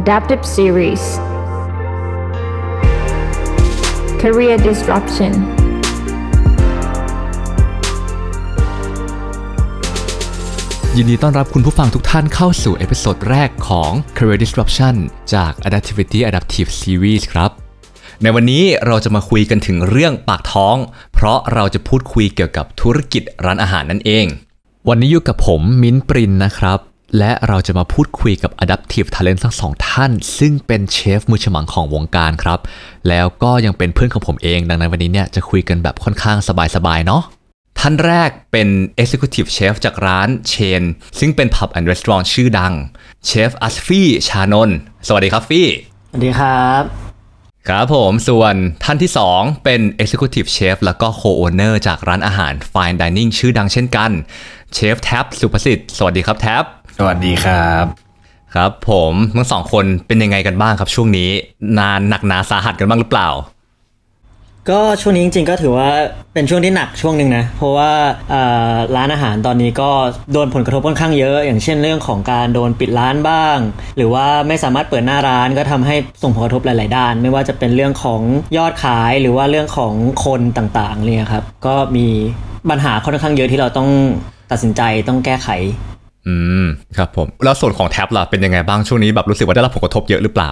Adaptive Series Career Disruption ยินดีต้อนรับคุณผู้ฟังทุกท่านเข้าสู่เอพิโซดแรกของ Career Disruption จาก Adaptivity Adaptive Series ครับ ในวันนี้เราจะมาคุยกันถึงเรื่องปากท้อง เพราะเราจะพูดคุยเกี่ยวกับธุรกิจร้านอาหารนั่นเอง วันนี้อยู่กับผมมิ้นปรินนะครับ และเราจะมาพูดคุยกับ Adaptive Talent ทั้งสองท่าน ซึ่งเป็นเชฟมือฉมังของวงการครับ แล้วก็ยังเป็นเพื่อนของผมเอง ดังนั้นวันนี้เนี่ยจะคุยกันแบบค่อนข้างสบายๆเนาะท่านแรกเป็น Executive Chef จากร้านเชน ซึ่งเป็น Pub and Restaurant ชื่อดังเชฟอัสฟี่ชานนท์สวัสดีครับฟี่ สวัสดีครับ ครับผมส่วนท่านที่ 2 เป็น Executive Chef แล้วก็ Co-owner จากร้านอาหาร Fine Dining ชื่อดังเช่นกันเชฟแท็บสุภสิทธิ์สวัสดีครับแท็บ สวัสดีครับครับ ผมทั้งสองคนเป็นยังไงกันบ้างครับ ช่วงนี้นานหนักหนาสาหัสกันบ้างหรือเปล่า ก็ช่วงนี้จริงๆก็ถือว่าเป็นช่วงที่หนักช่วงหนึ่งนะ เพราะว่าเอ่อร้านอาหารตอนนี้ก็โดนผลกระทบค่อนข้างเยอะ อย่างเช่นเรื่องของการโดนปิดร้านบ้าง หรือว่าไม่สามารถเปิดหน้าร้านก็ทำให้ส่งผลกระทบหลาย ๆ ด้าน ไม่ว่าจะเป็นเรื่องของยอดขายหรือว่าเรื่องของคนต่างๆเนี่ยครับก็มีปัญหาค่อนข้างเยอะที่เราต้องตัดสินใจต้องแก้ไข อืมครับผม แล้วส่วนของแท็บล่ะเป็นยังไงบ้างช่วงนี้แบบรู้สึกว่าได้รับผลกระทบเยอะหรือเปล่า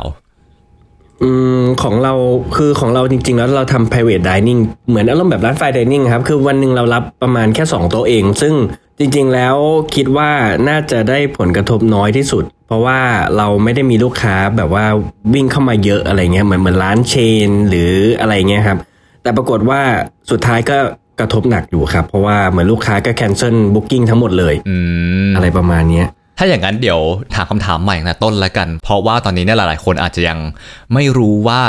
อืมของเราคือของเราจริง ๆ แล้วเราทำ private dining เหมือนอารมณ์แบบร้านไฟ dining ครับ คือวันหนึ่งเรารับประมาณแค่ 2 โต๊ะเอง ซึ่งจริง ๆ แล้วคิดว่าน่าจะได้ผลกระทบน้อยที่สุด เพราะว่าเราไม่ได้มีลูกค้าแบบว่าวิ่งเข้ามาเยอะอะไรเงี้ยเหมือนเหมือนร้านเชน หรืออะไรเงี้ยครับ แต่ปรากฏว่าสุดท้ายก็ กระทบหนักอยู่ครับ เพราะว่าเหมือนลูกค้าก็ cancel booking ทั้งหมดเลยอืมอะไรประมาณเนี้ยถ้าอย่างนั้นเดี๋ยวถามคำถามใหม่นะต้นละกัน เพราะว่าตอนนี้เนี่ยหลายๆ คนอาจจะยังไม่รู้ว่า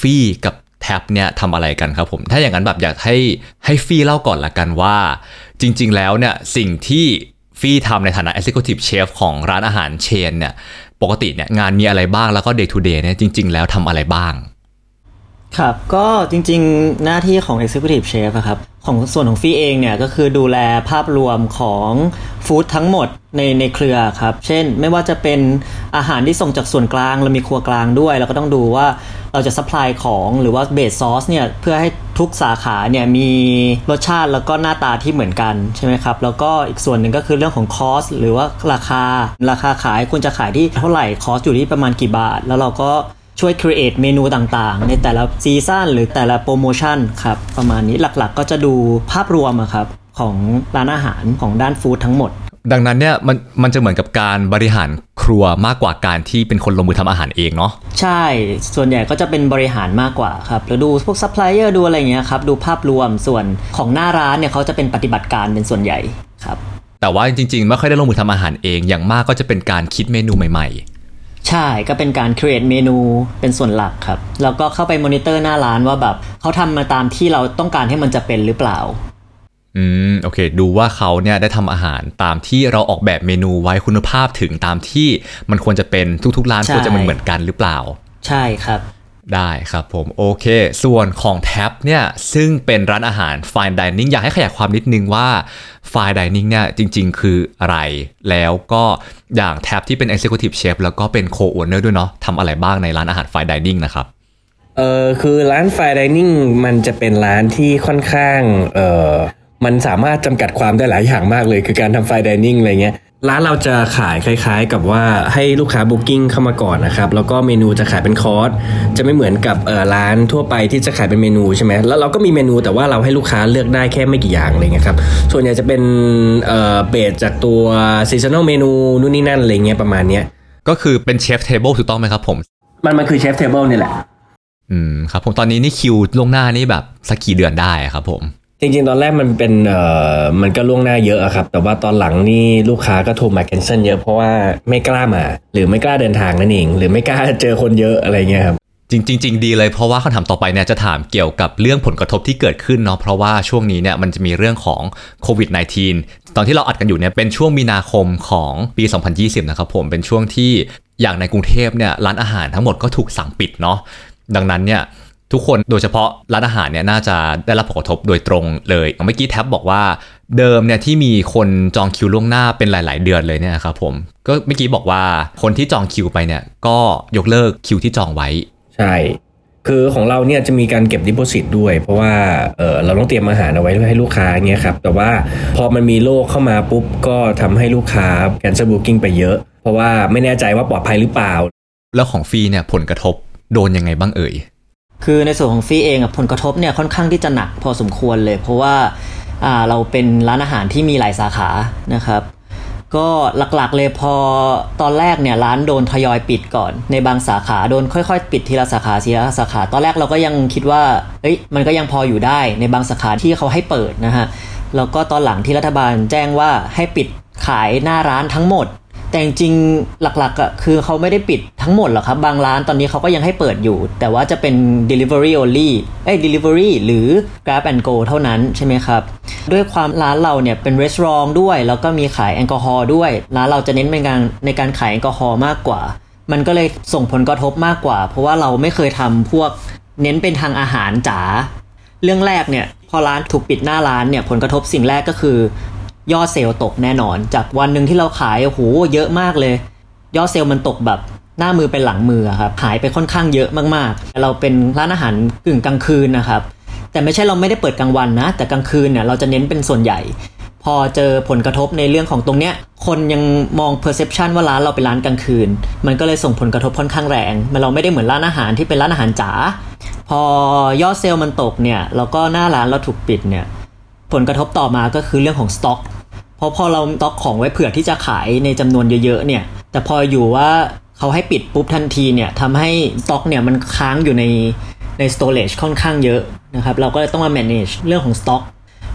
ฟี่กับแท็บเนี่ยทำอะไรกันครับผม ถ้าอย่างนั้นแบบอยากให้ให้ฟี่เล่าก่อนละกันว่า จริง ๆ แล้วเนี่ยสิ่งที่ฟี่ทำในฐานะ Executive Chef ของร้านอาหารเชนเนี่ยปกติเนี่ยงานมีอะไรบ้างแล้วก็ day to day เนี่ยจริง ๆ แล้วทำอะไรบ้าง ครับ ก็จริง ๆ หน้าที่ของ Executive Chef อะครับ ของส่วนของฟี่เองเนี่ยก็คือดูแลภาพรวมของ food ทั้งหมดในในเครือครับ เช่นไม่ว่าจะเป็นอาหารที่ส่งจากส่วนกลางเรามีครัวกลางด้วยเราก็ต้องดูว่าเราจะ supply ของหรือว่า base sauce เนี่ยเพื่อให้ทุกสาขาเนี่ยมีรสชาติแล้วก็หน้าตาที่เหมือนกันใช่ไหมครับ แล้วก็อีกส่วนหนึ่งก็คือเรื่องของ cost หรือว่าราคาราคาขายควรจะขายที่เท่าไหร่ cost อยู่ที่ประมาณกี่บาท แล้วเราก็ ช่วย create เมนูต่างๆ ในแต่ละซีซั่นหรือแต่ละโปรโมชั่นครับ ประมาณนี้หลักๆ ก็จะดูภาพรวมอะครับของร้านอาหารของด้าน food ทั้งหมด ดังนั้นเนี่ยมันมันจะเหมือนกับการบริหารครัวมากกว่าการที่เป็นคนลงมือทำอาหารเองเนาะใช่ ส่วนใหญ่ก็จะเป็นบริหารมากกว่าครับแล้วดูพวกซัพพลายเออร์ดูอะไรอย่างเงี้ยครับดูภาพรวมส่วนของหน้าร้านเนี่ยเขาจะเป็นปฏิบัติการเป็นส่วนใหญ่ครับแต่ว่าจริงๆ ไม่ค่อยได้ลงมือทำอาหารเองอย่างมากก็จะเป็นการคิดเมนูใหม่ ใช่ก็เป็นการ create เมนูเป็นส่วนหลักครับ แล้วก็เข้าไปมอนิเตอร์หน้าร้านว่าแบบเขาทำมาตามที่เราต้องการให้มันจะเป็นหรือเปล่าๆอืมโอเค ดูว่าเขาเนี่ยได้ทำอาหารตามที่เราออกแบบเมนูไว้คุณภาพถึงตามที่มันควรจะเป็นทุกๆร้านใช่ควรจะมันเหมือนกันหรือเปล่า ใช่ครับ ได้ครับผมโอเค ส่วนของแท็บเนี่ยซึ่งเป็นร้านอาหาร Fine Dining อยากให้ขยายความนิดนึงว่า Fine Dining เนี่ยจริงๆ คืออะไร แล้วก็อย่างแท็บที่เป็น Executive Chef แล้วก็เป็น Co-owner ด้วยเนาะทำอะไรบ้างในร้านอาหาร Fine Dining นะครับเออคือร้านไฟดิเนิ่งมันจะเป็นร้านที่ค่อนข้างเออมันสามารถจำกัดความได้หลายอย่างมากเลย คือการทำไฟดิเนิ่งอะไรเงี้ย ร้านเราจะขายคล้าย ๆ กับว่าให้ลูกค้า booking เข้ามาก่อนนะครับแล้วก็เมนูจะขายเป็นคอร์สจะไม่เหมือนกับเออร้านทั่วไปที่จะขายเป็นเมนูใช่ไหมแล้วเราก็มีเมนูแต่ว่าเราให้ลูกค้าเลือกได้แค่ไม่กี่อย่างอะไรเงี้ยครับส่วนใหญ่จะเป็นเออ base จากตัว seasonal เมนูนู่นนี่นั่นอะไรเงี้ยประมาณเนี้ยก็คือเป็น chef table ถูกต้องไหมครับผม มันมันคือ chef table นี่แหละ อืมครับผมตอนนี้นี่คิวล่วงหน้านี่แบบสักกี่เดือนได้อะครับผม จริงๆ ตอนแรกมันเป็นเอ่อมันก็ล่วงหน้าเยอะอะครับ แต่ว่าตอนหลังนี่ลูกค้าก็โทรมา cancel เยอะเพราะว่าไม่กล้ามา หรือไม่กล้าเดินทางนั่นเอง หรือไม่กล้าเจอคนเยอะอะไรเงี้ยครับจริงๆจริงดีเลยเพราะว่าคำถามต่อไปเนี่ยจะถามเกี่ยวกับเรื่องผลกระทบที่เกิดขึ้นเนาะเพราะว่าช่วงนี้เนี่ยมันจะมีเรื่องของโควิด -19 ตอนที่เราอัดกันอยู่เนี่ยเป็นช่วงมีนาคมของปี 2020 นะครับผมเป็นช่วงที่อย่างในกรุงเทพเนี่ยร้านอาหารทั้งหมดก็ถูกสั่งปิดเนาะดังนั้นเนี่ย ทุกคนโดยเฉพาะร้านอาหารเนี่ยน่าจะได้รับผลกระทบโดยตรงเลยเมื่อกี้แท็บบอกว่าเดิมเนี่ยที่มีคนจองคิวล่วงหน้าเป็นหลาย ๆ เดือนเลยเนี่ยครับผมก็เมื่อกี้บอกว่าคนที่จองคิวไปเนี่ยก็ยกเลิกคิวที่จองไว้ ใช่ คือของเราเนี่ยจะมีการเก็บดิ p o สิตด้วย เพราะว่าเออเราต้องเตรียมอาหารเอาไว้ให้ลูกค้าเงี้ยครับแต่ว่าพอมันมีโรคเข้ามาปุ๊บก็ทำให้ลูกค้า cancel booking ไปเยอะ เพราะว่าไม่แน่ใจว่าปลอดภัยหรือเปล่า แล้วของฟรีเนี่ยผลกระทบโดนยังไงบ้างเอ่ย คือในส่วนของฟรีเองอะผลกระทบเนี่ยค่อนข้างที่จะหนักพอสมควรเลย เพราะว่าอ่าเราเป็นร้านอาหารที่มีหลายสาขานะครับ ก็หลักๆเลยพอตอนแรกเนี่ยร้านโดนทยอยปิดก่อน ในบางสาขาโดนค่อยๆ ปิดทีละสาขาทีละสาขา ตอนแรกเราก็ยังคิดว่าเอ้ยมันก็ยังพออยู่ได้ในบางสาขาที่เขาให้เปิดนะฮะแล้วก็ตอนหลังที่รัฐบาลแจ้งว่าให้ปิดขายหน้าร้านทั้งหมด แต่จริงหลักๆอะคือเขาไม่ได้ปิดทั้งหมดหรอกครับ บางร้านตอนนี้เขาก็ยังให้เปิดอยู่ แต่ว่าจะเป็น delivery only เอ้ย delivery หรือ grab and go เท่านั้นใช่ไหมครับ ด้วยความร้านเราเนี่ยเป็น restaurant ด้วย แล้วก็มีขายแอลกอฮอล์ด้วย ร้านเราจะเน้นเป็นการในการขายแอลกอฮอล์มากกว่า มันก็เลยส่งผลกระทบมากกว่า เพราะว่าเราไม่เคยทำพวกเน้นเป็นทางอาหารจ๋าเรื่องแรกเนี่ยพอร้านถูกปิดหน้าร้านเนี่ยผลกระทบสิ่งแรกก็คือ ยอดเซลล์ตกแน่นอน จากวันหนึ่งที่เราขายโอ้โหเยอะมากเลย ยอดเซลล์มันตกแบบหน้ามือเป็นหลังมือครับหายไปค่อนข้างเยอะมากๆ เราเป็นร้านอาหารกึ่งกลางคืนนะครับ แต่ไม่ใช่เราไม่ได้เปิดกลางวันนะ แต่กลางคืนเนี่ยเราจะเน้นเป็นส่วนใหญ่ พอเจอผลกระทบในเรื่องของตรงเนี้ย คนยังมอง perception ว่าร้านเราเป็นร้านกลางคืน มันก็เลยส่งผลกระทบค่อนข้างแรง มันเราไม่ได้เหมือนร้านอาหารที่เป็นร้านอาหารจ๋า พอยอดเซลล์มันตกเนี่ย แล้วก็หน้าร้านเราถูกปิดเนี่ย ผลกระทบต่อมาก็คือเรื่องของสต็อก เพราะพอเราสต็อกของไว้เผื่อที่จะขายในจำนวนเยอะๆเนี่ย แต่พออยู่ว่าเขาให้ปิดปุ๊บทันทีเนี่ยทำให้สต็อกเนี่ยมันค้างอยู่ในใน storage ค่อนข้างเยอะนะครับ เราก็เลยต้องมา manage เรื่องของสต็อก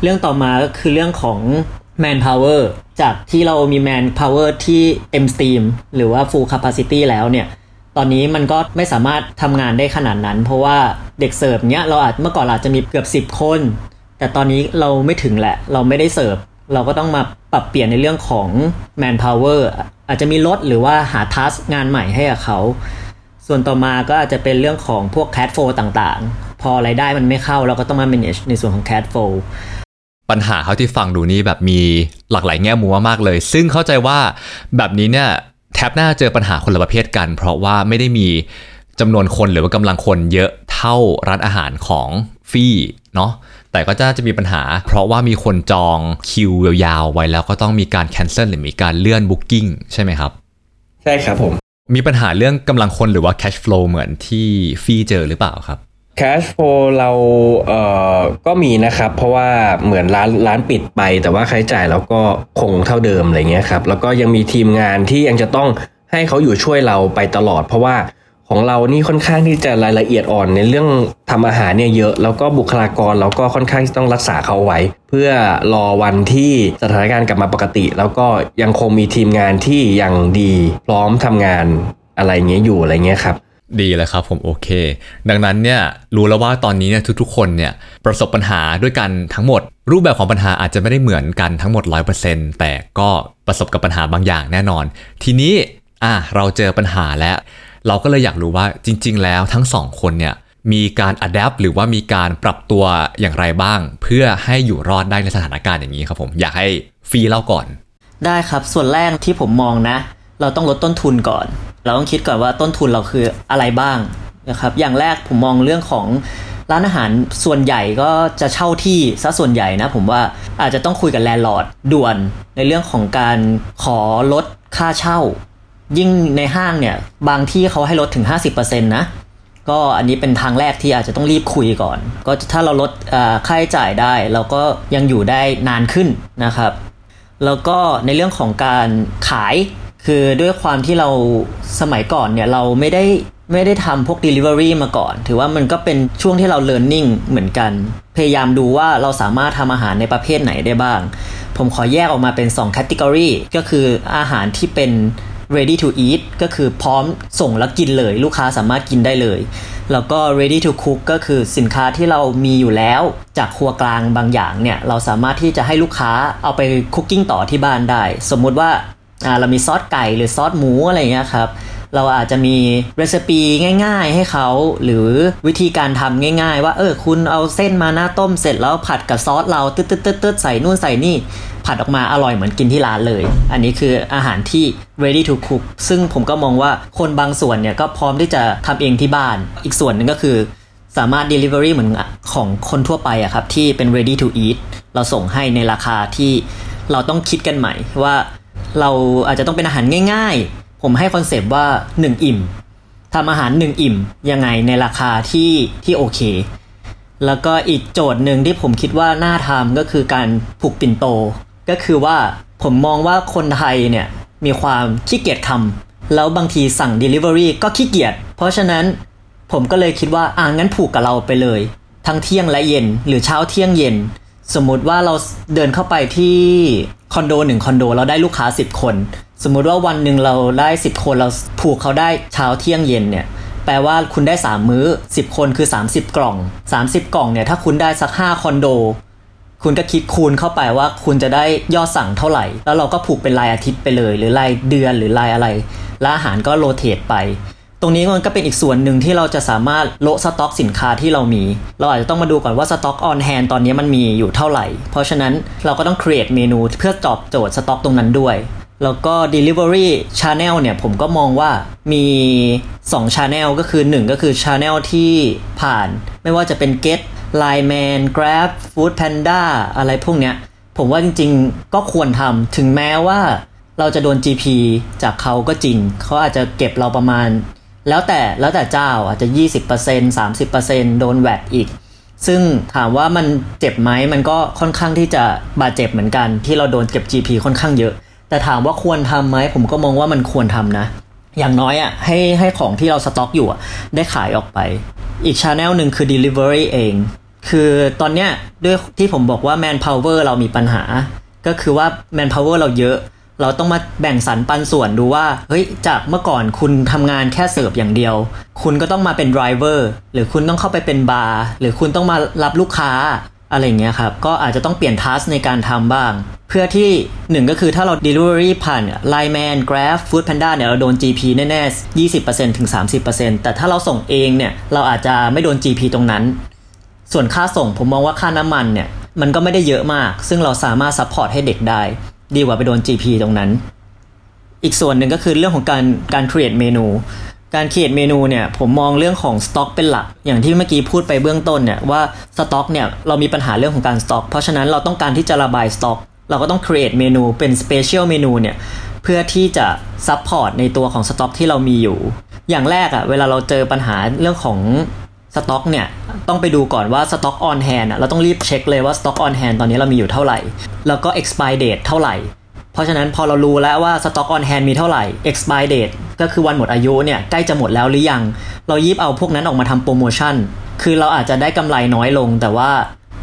เรื่องต่อมาก็คือเรื่องของ man power จากที่เรามี man power ที่เต็ม steam หรือว่า full capacity แล้วเนี่ย ตอนนี้มันก็ไม่สามารถทำงานได้ขนาดนั้น เพราะว่าเด็กเสิร์ฟเนี้ยเราอาจเมื่อก่อนอาจจะมีเกือบ 10 คน แต่ตอนนี้เราไม่ถึงแหละ เราไม่ได้เสิร์ฟ เราก็ต้องมาปรับเปลี่ยนในเรื่องของ man power อาจจะมีลดหรือว่าหาทัสงานใหม่ให้กับเขา ส่วนต่อมาก็อาจจะเป็นเรื่องของพวก cash flow ต่างๆ พอรายได้มันไม่เข้าเราก็ต้องมา manage ในส่วนของ cash flow ปัญหาเขาที่ฟังดูนี่แบบมีหลากหลายแง่มุมมากๆเลย ซึ่งเข้าใจว่าแบบนี้เนี่ยแท็บน่าเจอปัญหาคนละประเภทกัน เพราะว่าไม่ได้มีจำนวนคนหรือว่ากำลังคนเยอะเท่าร้านอาหารของฟี่เนาะ แต่ก็จะจะมีปัญหา เพราะว่ามีคนจองคิวยาวๆไว้แล้วก็ต้องมีการแคนเซิลหรือมีการเลื่อนบุ๊กิ้งใช่ไหมครับ ใช่ครับผม มีปัญหาเรื่องกำลังคนหรือว่า cash flow เหมือนที่ฟี่เจอหรือเปล่าครับ cash flow เราเอ่อก็มีนะครับ เพราะว่าเหมือนร้านร้านปิดไป แต่ว่าค่าใช้จ่ายเราก็คงเท่าเดิมอะไรเงี้ยครับแล้วก็ยังมีทีมงานที่ยังจะต้องให้เขาอยู่ช่วยเราไปตลอด เพราะว่า ของเรานี่ค่อนข้างที่จะรายละเอียดอ่อนในเรื่องทำอาหารเนี่ยเยอะ แล้วก็บุคลากรเราก็ค่อนข้างที่ต้องรักษาเขาไว้ เพื่อรอวันที่สถานการณ์กลับมาปกติ แล้วก็ยังคงมีทีมงานที่ยังดีพร้อมทำงานอะไรเงี้ยอยู่อะไรเงี้ยครับดีเลยครับผมโอเค ดังนั้นเนี่ยรู้แล้วว่าตอนนี้เนี่ยทุกๆ คนเนี่ยประสบปัญหาด้วยกันทั้งหมด รูปแบบของปัญหาอาจจะไม่ได้เหมือนกันทั้งหมด 100%แต่ก็ประสบกับปัญหาบางอย่างแน่นอน ทีนี้อะเราเจอปัญหาแล้ว เราก็เลยอยากรู้ว่าจริง ๆ แล้วทั้งสองคนเนี่ยมีการอัดแอปหรือว่ามีการปรับตัวอย่างไรบ้าง เพื่อให้อยู่รอดได้ในสถานการณ์อย่างนี้ครับผม อยากให้ฟรีเล่าก่อน ได้ครับส่วนแรกที่ผมมองนะ เราต้องลดต้นทุนก่อน เราต้องคิดก่อนว่าต้นทุนเราคืออะไรบ้างนะครับอย่างแรกผมมองเรื่องของร้านอาหารส่วนใหญ่ก็จะเช่าที่ซะส่วนใหญ่นะ ผมว่าอาจจะต้องคุยกับแลนด์ลอร์ดด่วนในเรื่องของการขอลดค่าเช่า ยิ่งในห้างเนี่ยบางที่เขาให้ลดถึง 50%นะก็อันนี้เป็นทางแรกที่อาจจะต้องรีบคุยก่อน ก็ถ้าเราลดค่าใช้จ่ายได้ เราก็ยังอยู่ได้นานขึ้นนะครับ แล้วก็ในเรื่องของการขายคือด้วยความที่เราสมัยก่อนเนี่ยเราไม่ได้ไม่ได้ทำพวก Delivery มาก่อน ถือว่ามันก็เป็นช่วงที่เรา Learning เหมือนกัน พยายามดูว่าเราสามารถทำอาหารในประเภทไหนได้บ้าง ผมขอแยกออกมาเป็น2 Category ก็คืออาหารที่เป็น ready to eat ก็คือพร้อมส่งแล้วกินเลย ลูกค้าสามารถกินได้เลย แล้วก็ ready to cook ก็คือสินค้าที่เรามีอยู่แล้ว จากครัวกลางบางอย่างเนี่ย เราสามารถที่จะให้ลูกค้าเอาไปคุกกิ้งต่อที่บ้านได้ สมมุติว่าอ่าเรามีซอสไก่หรือซอสหมูอะไรเงี้ยครับเราอาจจะมีเรซิปีง่ายๆ ให้เขาหรือวิธีการทำง่าย ๆ ว่าเออคุณเอาเส้นมาหน้าต้มเสร็จแล้วผัดกับซอสเรา ตึ๊ดตึ๊ดตึ๊ดตึ๊ดใส่นู่นใส่นี่ ผัดออกมาอร่อยเหมือนกินที่ร้านเลย อันนี้คืออาหารที่ ready to cook ซึ่งผมก็มองว่าคนบางส่วนเนี่ยก็พร้อมที่จะทำเองที่บ้าน อีกส่วนหนึ่งก็คือสามารถ delivery เหมือนของคนทั่วไปอะครับที่เป็น ready to eat เราส่งให้ในราคาที่เราต้องคิดกันใหม่ว่าเราอาจจะต้องเป็นอาหารง่าย ๆ ผมให้คอนเซปต์ว่า 1 อิ่มทำอาหาร 1 อิ่มยังไงในราคาที่ที่โอเค แล้วก็อีกโจทย์หนึ่งที่ผมคิดว่าน่าทำก็คือการผูกปิ่นโต ก็คือว่าผมมองว่าคนไทยเนี่ยมีความขี้เกียจทำแล้วบางทีสั่ง Delivery ก็ขี้เกียจเพราะฉะนั้นผมก็เลยคิดว่าอ่างั้นผูกกับเราไปเลย ทั้งเที่ยงและเย็นหรือเช้าเที่ยงเย็น สมมุติว่าเราเดินเข้าไปที่คอนโดหนึ่งคอนโดเราได้ลูกค้า 10 คน สมมุติว่าวันหนึ่งเราได้ 10 คนเราผูกเขาได้เช้าเที่ยงเย็นเนี่ยแปลว่าคุณได้ 3 มื้อ 10 คนคือ 30 กล่อง 30 กล่องเนี่ยถ้าคุณได้สัก 5 คอนโด คุณก็คิดคูณเข้าไปว่าคุณจะได้ยอดสั่งเท่าไหร่ แล้วเราก็ผูกเป็นรายอาทิตย์ไปเลย หรือรายเดือนหรือรายอะไรแล้วอาหารก็โรเตทไป ตรงนี้มันก็เป็นอีกส่วนหนึ่งที่เราจะสามารถโละสต็อกสินค้าที่เรามี เราอาจจะต้องมาดูก่อนว่า stock on hand ตอนนี้มันมีอยู่เท่าไหร่ เพราะฉะนั้นเราก็ต้อง create เมนูเพื่อตอบโจทย์สต็อกตรงนั้นด้วยแล้วก็ Delivery Channel เนี่ยผมก็มองว่ามี 2 Channel ก็คือ 1 ก็คือ Channel ที่ผ่าน ไม่ว่าจะเป็น Get, LINE MAN, Grab, foodpanda อะไรพวกเนี้ย ผมว่าจริงๆ ก็ควรทำถึงแม้ว่าเราจะโดน GP จากเขาก็จริง เขาอาจจะเก็บเราประมาณ แล้วแต่แล้วแต่เจ้าอาจจะ 20% 30%โดนแวดอีก ซึ่งถามว่ามันเจ็บไหมมันก็ค่อนข้างที่จะบาดเจ็บเหมือนกัน ที่เราโดนเก็บ GP ค่อนข้างเยอะ แต่ถามว่าควรทำไหมผมก็มองว่ามันควรทำนะ อย่างน้อยอะให้ให้ของที่เราสต็อกอยู่อะได้ขายออกไป อีกช anel หนึ่งคือ delivery เอง คือตอนเนี้ยด้วยที่ผมบอกว่า manpower เรามีปัญหา ก็คือว่า manpower เราเยอะ เราต้องมาแบ่งสรรปันส่วนดูว่า เฮ้ย จากเมื่อก่อนคุณทำงานแค่เสิร์ฟอย่างเดียว คุณก็ต้องมาเป็น driver หรือคุณต้องเข้าไปเป็นบาร์หรือคุณต้องมารับลูกค้าอะไรเงี้ยครับ ก็อาจจะต้องเปลี่ยนทัสในการทำบ้าง เพื่อที่หนึ่งก็คือถ้าเรา delivery ผ่าน Line Man Grab Food Panda เนี่ยเราโดน GP แน่ๆ20%ถึง 30%แต่ถ้าเราส่งเองเนี่ย เราอาจจะไม่โดน GP ตรงนั้น ส่วนค่าส่งผมมองว่าค่าน้ำมันเนี่ย มันก็ไม่ได้เยอะมาก ซึ่งเราสามารถ support ให้เด็กได้ ดีกว่าไปโดน GP ตรงนั้น อีกส่วนหนึ่งก็คือเรื่องของการการ create เมนู การ create เมนูเนี่ย ผมมองเรื่องของสต็อกเป็นหลัก อย่างที่เมื่อกี้พูดไปเบื้องต้นเนี่ยว่าสต็อกเนี่ยเรามีปัญหาเรื่องของการสต็อก เพราะฉะนั้นเราต้องการที่จะระบายสต็อก เราก็ต้อง create เมนูเป็น special เมนูเนี่ยเพื่อที่จะ support ในตัวของสต็อกที่เรามีอยู่ อย่างแรกอะ่ะเวลาเราเจอปัญหาเรื่องของ สต็อกเนี่ยต้องไปดูก่อนว่า stock on hand เราต้องรีบเช็คเลยว่า stock on hand ตอนนี้เรามีอยู่เท่าไหร่ แล้วก็ expire date เท่าไหร่ เพราะฉะนั้นพอเรารู้แล้วว่า stock on hand มีเท่าไหร่ expire date ก็คือวันหมดอายุเนี่ยใกล้จะหมดแล้วหรือยัง เราหยิบเอาพวกนั้นออกมาทำโปรโมชั่น คือเราอาจจะได้กำไรน้อยลง แต่ว่า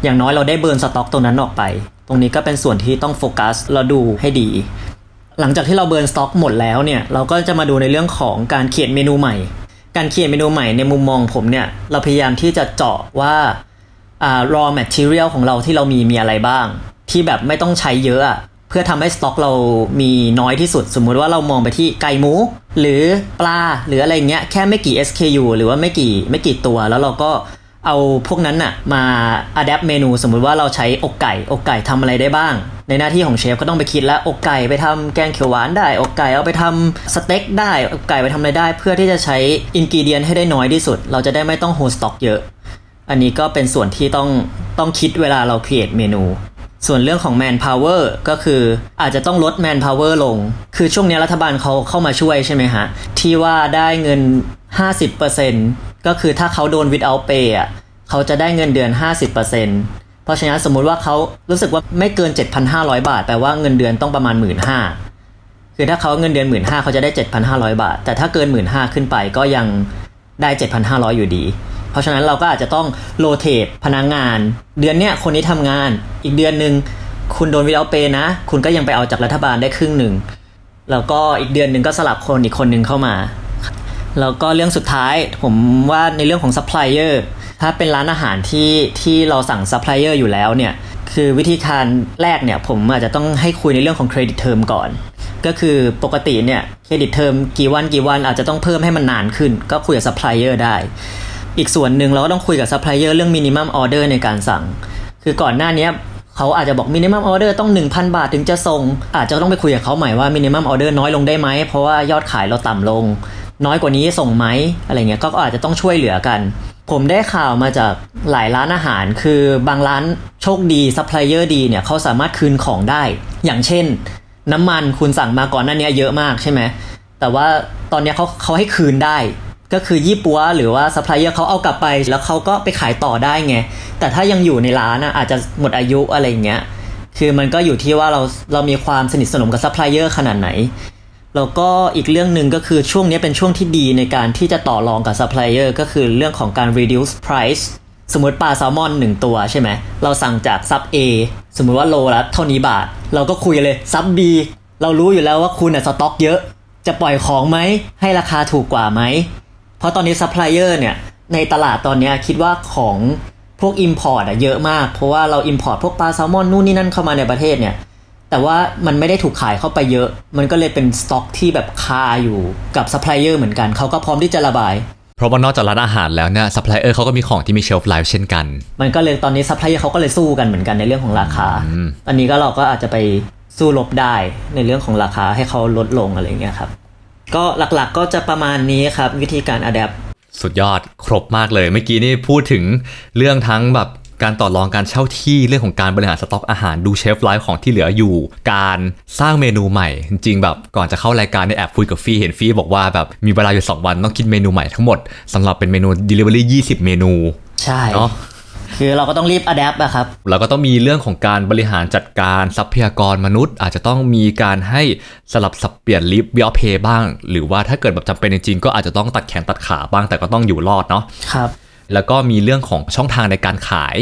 อย่างน้อยเราได้ burn สต็อกตรงนั้นออกไป ตรงนี้ก็เป็นส่วนที่ต้องโฟกัสเราดูให้ดี หลังจากที่เรา burn สต็อกหมดแล้วเนี่ยเราก็จะมาดูในเรื่องของการเขียนเมนูใหม่ การเขียนเมนูใหม่ในมุมมองผมเนี่ย เราพยายามที่จะเจาะว่าอ่า raw material ของเราที่เรามีมีอะไรบ้าง ที่แบบไม่ต้องใช้เยอะอะเพื่อทำให้สต็อกเรามีน้อยที่สุด สมมุติว่าเรามองไปที่ไก่หมู หรือปลาหรืออะไรเงี้ยแค่ไม่กี่ SKU หรือว่าไม่กี่ไม่กี่ตัว แล้วเราก็ เอาพวกนั้นน่ะมา adapt เมนูสมมุติว่าเราใช้อกไก่อกไก่ทำอะไรได้บ้าง ในหน้าที่ของเชฟก็ต้องไปคิดแล้วอกไก่ไปทำแกงเขียวหวานได้ อกไก่เอาไปทำสเต็กได้อกไก่ไปทำอะไรได้ เพื่อที่จะใช้อินกิเดียนให้ได้น้อยที่สุด เราจะได้ไม่ต้องโฮสต็อกเยอะ อันนี้ก็เป็นส่วนที่ต้องต้องคิดเวลาเรา create เมนู ส่วนเรื่องของ man power ก็คืออาจจะต้องลด man power ลง คือช่วงนี้รัฐบาลเขาเข้ามาช่วยใช่ไหมฮะที่ว่าได้เงิน 50% ก็คือถ้าเขาโดน without pay อะเขาจะได้เงินเดือน 50%เพราะฉะนั้นสมมุติว่าเขารู้สึกว่าไม่เกิน 7,500 บาทแปลว่าเงินเดือนต้องประมาณ 1 5ื่นคือถ้าเขาเงินเดือน 1 5ื่นเขาจะได้ 7,500 บาท แต่ถ้าเกิน 1 5ื่นขึ้นไปก็ยังได้ 7,500 อยู่ดี เพราะฉะนั้นเราก็อาจจะต้อง rotate พนักงาน เดือนเนี้ยคนนี้ทำงานอีกเดือนหนึ่งคุณโดน without pay นะ คุณก็ยังไปเอาจากรัฐบาลได้ครึ่งหนึ่งแล้วก็อีกเดือนหนึ่งก็สลับคนอีกคนหนึ่งเข้ามา แล้วก็เรื่องสุดท้ายผมว่าในเรื่องของซัพพลายเออร์ถ้าเป็นร้านอาหารที่ที่เราสั่งซัพพลายเออร์อยู่แล้วเนี่ยคือวิธีการแรกเนี่ยผมอาจจะต้องให้คุยในเรื่องของ credit term ก่อน ก็คือปกติเนี่ย credit term กี่วันกี่วันอาจจะต้องเพิ่มให้มันนานขึ้น ก็คุยกับซัพพลายเออร์ได้ อีกส่วนหนึ่งเราก็ต้องคุยกับซัพพลายเออร์เรื่อง minimum order ในการสั่ง คือก่อนหน้านี้เขาอาจจะบอก minimum order ต้อง 1,000 บาทถึงจะส่ง อาจจะต้องไปคุยกับเขาใหม่ว่า minimum order น้อยลงได้ไหมเพราะว่ายอดขายเราต่ำลง น้อยกว่านี้ส่งไหมอะไรเงี้ยก็อาจจะต้องช่วยเหลือกัน ผมได้ข่าวมาจากหลายร้านอาหาร คือบางร้านโชคดีซัพพลายเออร์ดีเนี่ยเขาสามารถคืนของได้ อย่างเช่น น้ำมันคุณสั่งมาก่อนหน้านี้เยอะมากใช่ไหมแต่ว่าตอนเนี้ยเขาเขาให้คืนได้ ก็คือยี่ปั๊วหรือว่าซัพพลายเออร์เขาเอากลับไป แล้วเขาก็ไปขายต่อได้ไงแต่ถ้ายังอยู่ในร้านอะอาจจะหมดอายุอะไรเงี้ยคือมันก็อยู่ที่ว่าเราเรามีความสนิทสนมกับซัพพลายเออร์ขนาดไหน แล้วก็อีกเรื่องหนึ่งก็คือช่วงนี้เป็นช่วงที่ดีในการที่จะต่อรองกับซัพพลายเออร์ก็คือเรื่องของการ reduce price สมมติปลาแซลมอนหนึ่งตัวใช่ไหม เราสั่งจากซับ A สมมุติว่าโลละเท่านี้บาท เราก็คุยเลยซับ B เรารู้อยู่แล้วว่าคุณอะสต็อกเยอะ จะปล่อยของไหม ให้ราคาถูกกว่าไหม เพราะตอนนี้ซัพพลายเออร์เนี่ย ในตลาดตอนนี้คิดว่าของพวก Import อะเยอะมาก เพราะว่าเรา Import พวกปลาแซลมอนนู่นนี่นั่นเข้ามาในประเทศเนี่ย แต่ว่ามันไม่ได้ถูกขายเข้าไปเยอะ มันก็เลยเป็นสต็อกที่แบบคาอยู่กับซัพพลายเออร์เหมือนกัน เขาก็พร้อมที่จะระบาย เพราะว่านอกจากร้านอาหารแล้วเนี่ยซัพพลายเออร์เขาก็มีของที่มี shelf life เช่นกัน มันก็เลยตอนนี้ซัพพลายเออร์เขาก็เลยสู้กันเหมือนกันในเรื่องของราคา อันนี้ก็เราก็อาจจะไปสู้รบได้ในเรื่องของราคาให้เขาลดลงอะไรเงี้ยครับ ก็หลักๆก็จะประมาณนี้ครับวิธีการอัดแอปสุดยอดครบมากเลย เมื่อกี้นี่พูดถึงเรื่องทั้งแบบ การต่อรองการเช่าที่เรื่องของการบริหารสต็อกอาหารดูเชฟไลฟ์ของที่เหลืออยู่ การสร้างเมนูใหม่ จริงๆแบบก่อนจะเข้ารายการในแอบคุยกับฟี่เห็นฟี่บอกว่าแบบมีเวลาอยู่ 2 วันต้องคิดเมนูใหม่ทั้งหมดสำหรับเป็นเมนู Delivery 20 เมนู ใช่เนาะคือเราก็ต้องรีบอัดแอปอะครับแล้วก็ต้องมีเรื่องของการบริหารจัดการทรัพยากรมนุษย์ อาจจะต้องมีการให้สลับสับเปลี่ยนลิฟต์วิอเพย์บ้าง หรือว่าถ้าเกิดแบบจำเป็นจริงๆก็อาจจะต้องตัดแขนตัดขาบ้างแต่ก็ต้องอยู่รอดเนาะครับ แล้วก็มีเรื่องของช่องทางในการขาย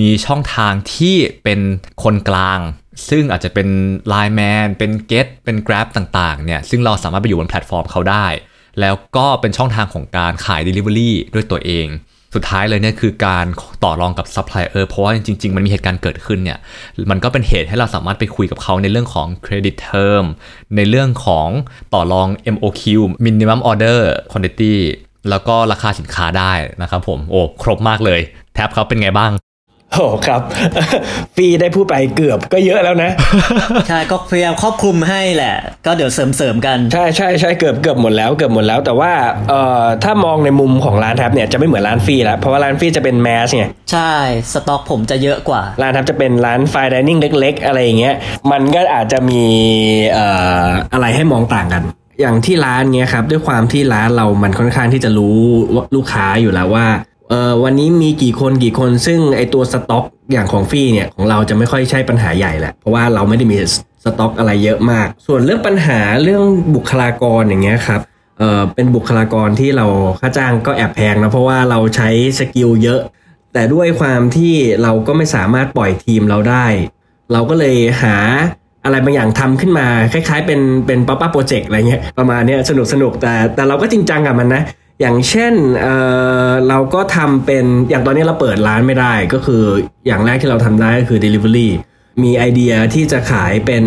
มีช่องทางที่เป็นคนกลาง ซึ่งอาจจะเป็น Line Man เป็น Get เป็น Grab ต่างๆเนี่ยซึ่งเราสามารถไปอยู่บนแพลตฟอร์มเขาได้ แล้วก็เป็นช่องทางของการขาย Delivery ด้วยตัวเองสุดท้ายเลยเนี่ยคือการต่อรองกับซัพพลายเออร์เพราะว่าจริง ๆ มันมีเหตุการณ์เกิดขึ้นเนี่ยมันก็เป็นเหตุให้เราสามารถไปคุยกับเขาในเรื่องของ credit term ในเรื่องของต่อรอง MOQ Minimum Order Quantity แล้วก็ราคาสินค้าได้นะครับผมโอ้ครบมากเลย แท็บเขาเป็นไงบ้างโอ้ครับฟีได้พูดไปเกือบก็เยอะแล้วนะ ใช่ก็พยายามครอบคลุมให้แหละ ก็เดี๋ยวเสริมๆกัน ใช่ใช่ใช่เกือบเกือบหมดแล้วเกือบหมดแล้ว แต่ว่าเอ่อถ้ามองในมุมของร้านแท็บเนี่ยจะไม่เหมือนร้านฟรีแล้วเพราะว่าร้านฟรีจะเป็นแมสไงใช่สต็อกผมจะเยอะกว่า ร้านแท็บจะเป็นร้านไฟดิเนิ่งเล็ก ๆ อะไรอย่างเงี้ยมันก็อาจจะมีเอ่ออะไรให้มองต่างกัน อย่างที่ร้านเงี้ยครับ ด้วยความที่ร้านเรามันค่อนข้างที่จะรู้ลูกค้าอยู่แล้วว่าเออวันนี้มีกี่คนกี่คนซึ่งไอตัวสต็อกอย่างของฟรีเนี่ยของเราจะไม่ค่อยใช่ปัญหาใหญ่แหละเพราะว่าเราไม่ได้มีสต็อกอะไรเยอะมาก ส่วนเรื่องปัญหาเรื่องบุคลากรอย่างเงี้ยครับเออเป็นบุคลากรที่เราค่าจ้างก็แอบแพงนะเพราะว่าเราใช้ skill เยอะ แต่ด้วยความที่เราก็ไม่สามารถปล่อยทีมเราได้ เราก็เลยหา อะไรบางอย่างทำขึ้นมาคล้ายๆ เป็นเป็น hobby project อะไรเงี้ยประมาณเนี้ยสนุกสนุกแต่แต่เราก็จริงจังกับมันนะ อย่างเช่นเออเราก็ทำเป็นอย่างตอนนี้เราเปิดร้านไม่ได้ก็คืออย่างแรกที่เราทำได้ก็คือ Delivery มีไอเดียที่จะขายเป็น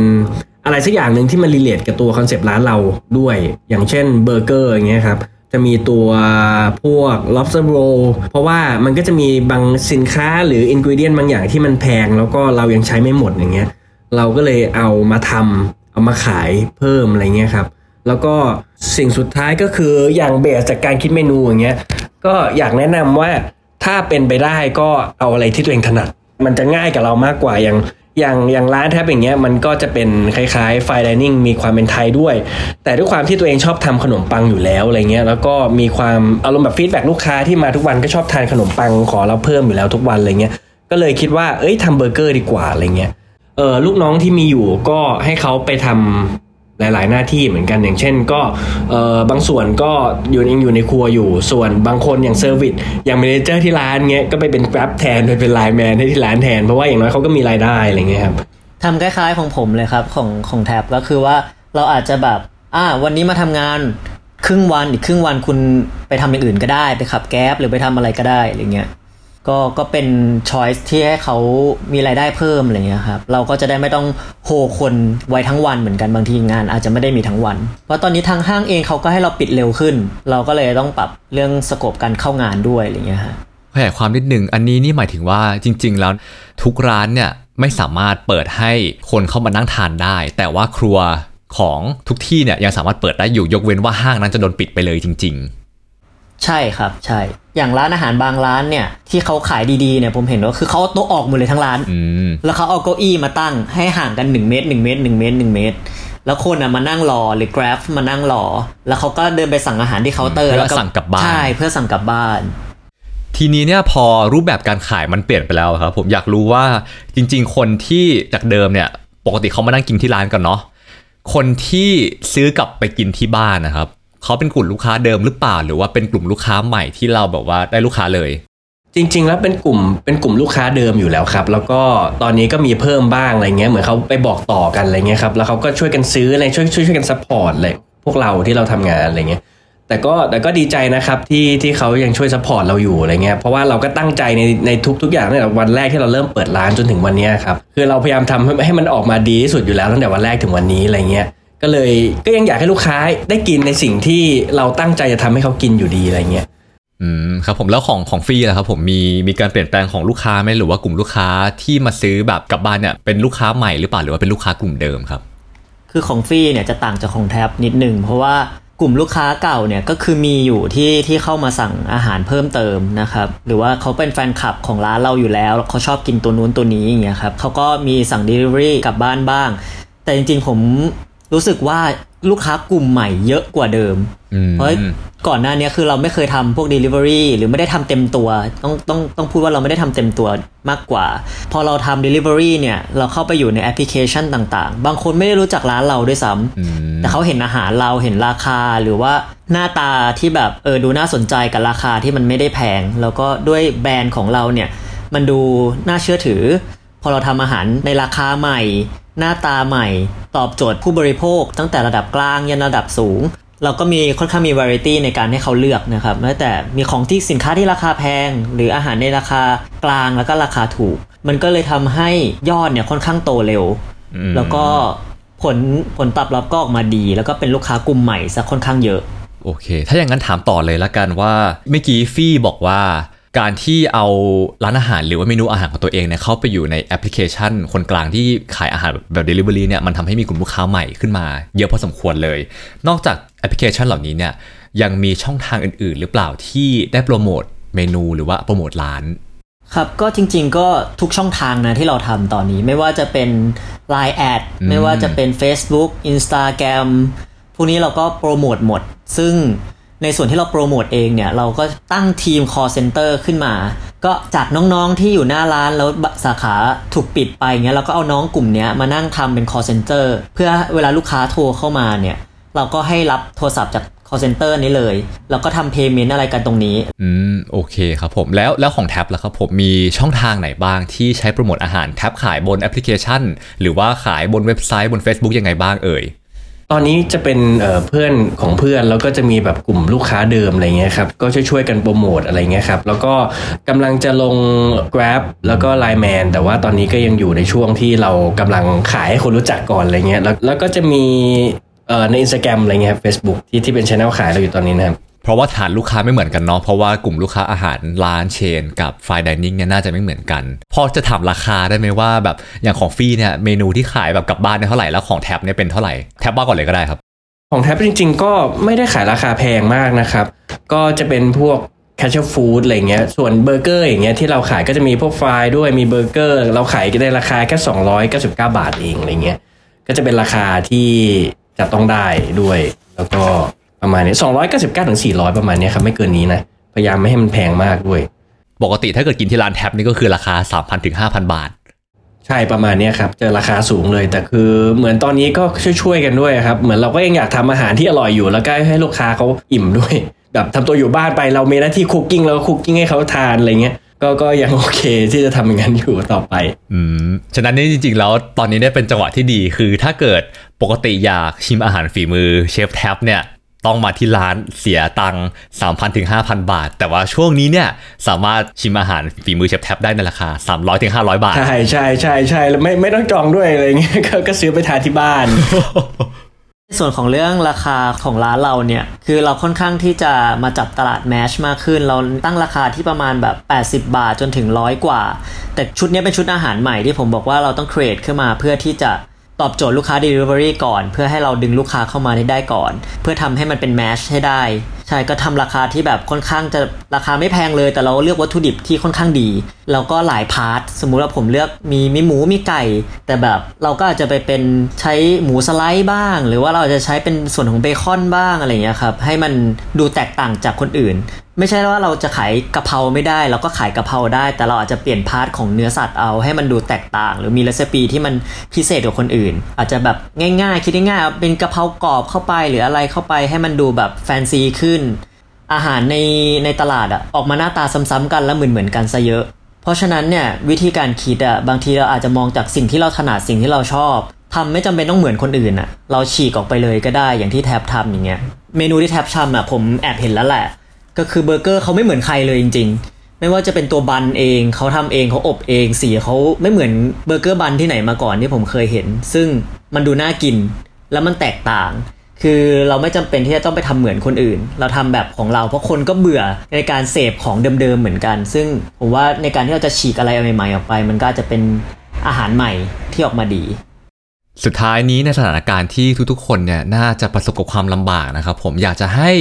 อะไรสักอย่างหนึ่งที่มัน relate กับตัว concept ร้านเราด้วย อย่างเช่นเบอร์เกอร์อย่างเงี้ยครับจะมีตัวพวก lobster roll เพราะว่ามันก็จะมีบางสินค้าหรือ ingredient บางอย่างที่มันแพง แล้วก็เรายังใช้ไม่หมดอย่างเงี้ย เราก็เลยเอามาทำเอามาขายเพิ่มอะไรเงี้ยครับแล้วก็สิ่งสุดท้ายก็คืออย่างเบสจากการคิดเมนูอย่างเงี้ยก็อยากแนะนำว่าถ้าเป็นไปได้ก็เอาอะไรที่ตัวเองถนัด มันจะง่ายกับเรามากกว่าอย่างอย่างอย่างร้านแทบอย่างเงี้ยมันก็จะเป็นคล้ายๆไฟดิเนิ่งมีความเป็นไทยด้วย แต่ด้วยความที่ตัวเองชอบทำขนมปังอยู่แล้วอะไรเงี้ยแล้วก็มีความอารมณ์แบบ feedback ลูกค้าที่มาทุกวันก็ชอบทานขนมปังขอเราเพิ่มอยู่แล้วทุกวันอะไรเงี้ยก็เลยคิดว่าเอ้ยทำเบอร์เกอร์ดีกว่าอะไรเงี้ย เออลูกน้องที่มีอยู่ก็ให้เขาไปทำหลาย ๆ หน้าที่เหมือนกันอย่างเช่น ก็เออบางส่วนก็อยู่ยังอยู่ในครัวอยู่ ส่วนบางคนอย่าง service อย่าง manager ที่ร้านเงี้ยก็ไปเป็น Grab แทนไปเป็น Line Man ให้ที่ร้านแทนเพราะว่าอย่างน้อยเขาก็มีรายได้อะไรเงี้ยครับทำคล้าย ๆ ของผมเลยครับของของแท็บก็คือว่าเราอาจจะแบบอ่าวันนี้มาทำงานครึ่งวันอีกครึ่งวันคุณไปทำอย่างอื่นก็ได้ ไปขับแก๊บหรือไปทำอะไรก็ได้อะไรเงี้ย ก็ก็เป็นช้อยส์ที่ให้เขามีรายได้เพิ่มอะไรเงี้ยครับเราก็จะได้ไม่ต้องโฮคนไว้ทั้งวันเหมือนกันบางทีงานอาจจะไม่ได้มีทั้งวัน เพราะตอนนี้ทางห้างเองเขาก็ให้เราปิดเร็วขึ้น เราก็เลยต้องปรับเรื่องสโคปการเข้างานด้วยอะไรเงี้ยฮะขยายความนิดนึงอันนี้นี่หมายถึงว่าจริง ๆ แล้วทุกร้านเนี่ยไม่สามารถเปิดให้คนเข้ามานั่งทานได้ แต่ว่าครัวของทุกที่เนี่ยยังสามารถเปิดได้อยู่ยกเว้นว่าห้างนั้นจะโดนปิดไปเลยจริงใช่ครับใช่ อย่างร้านอาหารบางร้านเนี่ย ที่เขาขายดีๆเนี่ยผมเห็นว่าคือเขาเอาโต๊ะออกหมดเลยทั้งร้านๆอืมแล้วเขาเอาเก้าอี้มาตั้งให้ห่างกัน1เมตร1เมตร1เมตร1เมตร แล้วคนอะมานั่งรอหรือ Grab มานั่งรอ แล้วเขาก็เดินไปสั่งอาหารที่เคาน์เตอร์เพื่อแล้วก็สั่งกลับบ้านใช่เพื่อสั่งกลับบ้าน ทีนี้เนี่ยพอรูปแบบการขายมันเปลี่ยนไปแล้วครับผมอยากรู้ว่าจริง ๆ คนที่จากเดิมเนี่ยปกติเขามานั่งกินที่ร้านกันเนาะคนที่ซื้อกลับไปกินที่บ้านนะครับ เขาเป็นกลุ่มลูกค้าเดิมหรือเปล่า หรือว่าเป็นกลุ่มลูกค้าใหม่ที่เราแบบว่าได้ลูกค้าเลย จริง ๆ แล้วเป็นกลุ่มเป็นกลุ่มลูกค้าเดิมอยู่แล้วครับ แล้วก็ตอนนี้ก็มีเพิ่มบ้างอะไรเงี้ยเหมือนเขาไปบอกต่อกันอะไรเงี้ยครับแล้วเขาก็ช่วยกันซื้ออะไรช่วยช่วยช่วยกัน support เลยพวกเราที่เราทำงานอะไรเงี้ยแต่ก็แต่ก็ดีใจนะครับที่ที่เขายังช่วย support เราอยู่อะไรเงี้ยเพราะว่าเราก็ตั้งใจในในทุกทุกอย่างตั้งแต่วันแรกที่เราเริ่มเปิดร้านจนถึงวันนี้ครับคือเราพยายามทำให้ให้มันออกมาดีที่สุดอยู่แล้วตั้งแต่วันแรกถึงวันนี้อะไรเงี้ย ก็เลยก็ยังอยากให้ลูกค้าได้กินในสิ่งที่เราตั้งใจจะทำให้เขากินอยู่ดีอะไรเงี้ยอืมครับผมแล้วของของฟรีนะครับผมมีมีการเปลี่ยนแปลงของลูกค้าไหมหรือว่ากลุ่มลูกค้าที่มาซื้อแบบกลับบ้านเนี่ยเป็นลูกค้าใหม่หรือเปล่าหรือว่าเป็นลูกค้ากลุ่มเดิมครับ คือของฟรีเนี่ยจะต่างจากของแท็บนิดหนึ่งเพราะว่ากลุ่มลูกค้าเก่าเนี่ยก็คือมีอยู่ที่ที่เข้ามาสั่งอาหารเพิ่มเติมนะครับหรือว่าเขาเป็นแฟนคลับของร้านเราอยู่แล้วแล้วเขาชอบกินตัวนู้นตัวนี้อย่างเงี้ยครับเขาก็มีสั่ง Delivery กลับบ้านบ้าง แต่จริงๆผม รู้สึกว่าลูกค้ากลุ่มใหม่เยอะกว่าเดิมอืมเพราะก่อนหน้านี้คือเราไม่เคยทำพวก Delivery หรือไม่ได้ทำเต็มตัว ต้องต้องต้องพูดว่าเราไม่ได้ทำเต็มตัวมากกว่า พอเราทำ Delivery เนี่ย เราเข้าไปอยู่ในแอปพลิเคชันต่างๆ บางคนไม่ได้รู้จักร้านเราด้วยซ้ำอืมแต่เขาเห็นอาหารเราเห็นราคาหรือว่าหน้าตาที่แบบเออดูน่าสนใจกับราคาที่มันไม่ได้แพง แล้วก็ด้วยแบรนด์ของเราเนี่ยมันดูน่าเชื่อถือ พอเราทำอาหารในราคาใหม่ หน้าตาใหม่ ตอบโจทย์ผู้บริโภค ตั้งแต่ระดับกลางยันระดับสูง เราก็มีค่อนข้างมีวาไรตี้ในการให้เขาเลือกนะครับแม้แต่มีของที่สินค้าที่ราคาแพง หรืออาหารในราคากลางแล้วก็ราคาถูก มันก็เลยทำให้ยอดเนี่ยค่อนข้างโตเร็วอืมแล้วก็ผลผลตอบรับก็ออกมาดี แล้วก็เป็นลูกค้ากลุ่มใหม่ซะค่อนข้างเยอะโอเค ถ้าอย่างนั้นถามต่อเลยละกันว่า เมื่อกี้ฟี่บอกว่า การที่เอาร้านอาหารหรือว่าเมนูอาหารของตัวเองเนี่ยเข้าไปอยู่ในแอปพลิเคชัน คนกลางที่ขายอาหารแบบ Delivery เนี่ยมันทำให้มีกลุ่มลูกค้าใหม่ขึ้นมา เยอะพอสมควรเลย นอกจากแอปพลิเคชันเหล่านี้เนี่ยยังมีช่องทางอื่น ๆ หรือเปล่าที่ได้โปรโมทเมนูหรือว่าโปรโมทร้านครับก็จริงๆก็ทุกช่องทางนะที่เราทำตอนนี้ไม่ว่าจะเป็น Line แอดไม่ว่าจะเป็น Facebook Instagram พวกนี้เราก็โปรโมทหมด ซึ่ง ในส่วนที่เราโปรโมทเองเนี่ย เราก็ตั้งทีม call center ขึ้นมา ก็จากน้องๆที่อยู่หน้าร้านแล้วสาขาถูกปิดไปเงี้ยเราก็เอาน้องกลุ่มเนี้ยมานั่งทำเป็น call center เพื่อเวลาลูกค้าโทรเข้ามาเนี่ย เราก็ให้รับโทรศัพท์จาก call center นี้เลย แล้วก็ทำ payment อะไรกันตรงนี้ อืม โอเคครับผม แล้วแล้วของแท็บล่ะครับผม มีช่องทางไหนบ้างที่ใช้โปรโมทอาหารแท็บขายบนแอปพลิเคชัน หรือว่าขายบนเว็บไซต์บน Facebook ยังไงบ้างเอ่ย ตอนนี้จะเป็นเพื่อนของเพื่อนแล้วก็จะมีแบบกลุ่มลูกค้าเดิมอะไรเงี้ยครับก็ช่วยๆกันโปรโมทอะไรเงี้ยครับแล้วก็กำลังจะลง Grab แล้วก็ Line Man แต่ว่าตอนนี้ก็ยังอยู่ในช่วงที่เรากำลังขายให้คนรู้จักก่อนอะไรเงี้ยแล้วแล้วก็จะมีในอินสตาแกรมอะไรเงี้ยเฟซบุ๊กที่ที่เป็นช anel ขายเราอยู่ตอนนี้นะครับ เพราะว่าฐานลูกค้าไม่เหมือนกันเนาะเพราะว่ากลุ่มลูกค้าอาหารร้านเชน กับไฟดิเนิ่งเนี่ยน่าจะไม่เหมือนกัน พอจะถามราคาได้ไหมว่าแบบอย่างของฟรีเนี่ยเมนูที่ขายแบบกลับบ้านเนี่ยเท่าไหร่แล้วของแท็บเนี่ยเป็นเท่าไหร่แท็บบ้าก่อนเลยก็ได้ครับ ของแท็บจริง ๆ ก็ไม่ได้ขายราคาแพงมากนะครับก็จะเป็นพวก casual food อะไรเงี้ย ส่วนเบอร์เกอร์อย่างเงี้ยที่เราขายก็จะมีพวก fries ด้วย มีเบอร์เกอร์ เราขายกันในราคาแค่299 บาทเองอะไรเงี้ย ก็จะเป็นราคาที่จะต้องได้ด้วย แล้วก็ ประมาณนี้299ถึง400ประมาณเนี้ยครับไม่เกินนี้นะพยายามไม่ให้มันแพงมากด้วย ปกติถ้าเกิดกินที่ร้านแท็บนี่ก็คือราคา3,000ถึง5,000บาท ใช่ประมาณเนี้ยครับเจอราคาสูงเลยแต่คือเหมือนตอนนี้ก็ช่วยๆกันด้วยครับเหมือนเราก็ยังอยากทำอาหารที่อร่อยอยู่แล้วก็ให้ลูกค้าเขาอิ่มด้วย แบบทำตัวอยู่บ้านไปเรามีหน้าที่คุกกิ้งแล้วก็คุกกิ้งให้เขาทานอะไรเงี้ยก็ก็ยังโอเคที่จะทำอย่างนั้นอยู่ต่อไป อืม ฉะนั้นนี่จริง ๆ แล้วตอนนี้เนี่ยเป็นจังหวะที่ดีคือถ้าเกิดปกติอยากชิมอาหารฝีมือเชฟแท็บเนี่ย ต้องมาที่ร้านเสียตังค์3,000ถึง5,000บาท แต่ว่าช่วงนี้เนี่ยสามารถชิมอาหารฝีมือเชฟแท็บได้ในราคา 300ถึง500บาท ใช่ใช่ใช่ใช่แล้วไม่ไม่ต้องจองด้วยอะไรเงี้ยก็ก็ซื้อไปทานที่บ้านส่วนของเรื่องราคาของร้านเราเนี่ย คือเราค่อนข้างที่จะมาจับตลาดแมชมากขึ้น เราตั้งราคาที่ประมาณแบบ 80 บาทจนถึงร้อยกว่า แต่ชุดนี้เป็นชุดอาหารใหม่ที่ผมบอกว่าเราต้อง create ขึ้นมาเพื่อที่จะ ตอบโจทย์ลูกค้า delivery ก่อน เพื่อให้เราดึงลูกค้าเข้ามาได้ได้ก่อน เพื่อทำให้มันเป็นแมชให้ได้ ใช่ก็ทำราคาที่แบบค่อนข้างจะราคาไม่แพงเลย แต่เราเลือกวัตถุดิบที่ค่อนข้างดีแล้วก็หลาย part สมมุติว่าผมเลือกมีมีหมูมีไก่ แต่แบบเราก็อาจจะไปเป็นใช้หมูสไลด์บ้าง หรือว่าเราอาจจะใช้เป็นส่วนของเบคอนบ้างอะไรอย่างเงี้ยครับให้มันดูแตกต่างจากคนอื่น ไม่ใช่ว่าเราจะขายกะเพราไม่ได้ เราก็ขายกะเพราได้ แต่เราอาจจะเปลี่ยน part ของเนื้อสัตว์เอาให้มันดูแตกต่าง หรือมี recipe ที่มันพิเศษกว่าคนอื่น อาจจะแบบง่ายๆ คิดง่ายๆเป็นกะเพรากรอบเข้าไปหรืออะไรเข้าไปให้มันดูแบบแฟนซีขึ้น อาหารในในตลาดอะออกมาหน้าตาซ้ำๆกันแล้วเหมือนเหมือนๆกันซะเยอะ เพราะฉะนั้นเนี่ยวิธีการคิดอะบางทีเราอาจจะมองจากสิ่งที่เราถนัดสิ่งที่เราชอบทำไม่จำเป็นต้องเหมือนคนอื่นอะเราฉีกออกไปเลยก็ได้อย่างที่แท็บทำอย่างเงี้ยเมนูที่แท็บทำอะผมแอบเห็นแล้วแหละ ก็คือเบอร์เกอร์เขาไม่เหมือนใครเลยจริง ๆ ไม่ว่าจะเป็นตัวบันเองเขาทำเองเขาอบเองสีเขาไม่เหมือนเบอร์เกอร์บันที่ไหนมาก่อนที่ผมเคยเห็น ซึ่งมันดูน่ากินแล้วมันแตกต่าง คือเราไม่จำเป็นที่จะต้องไปทำเหมือนคนอื่น เราทำแบบของเราเพราะคนก็เบื่อในการเสพของเดิมๆเหมือนกัน ซึ่งผมว่าในการที่เราจะฉีกอะไรใหม่ๆออกไป มันก็จะเป็นอาหารใหม่ที่ออกมาดีสุดท้ายนี้ในสถานการณ์ที่ทุกๆ คนเนี่ยน่าจะประสบกับความลำบากนะครับผมอยากจะให้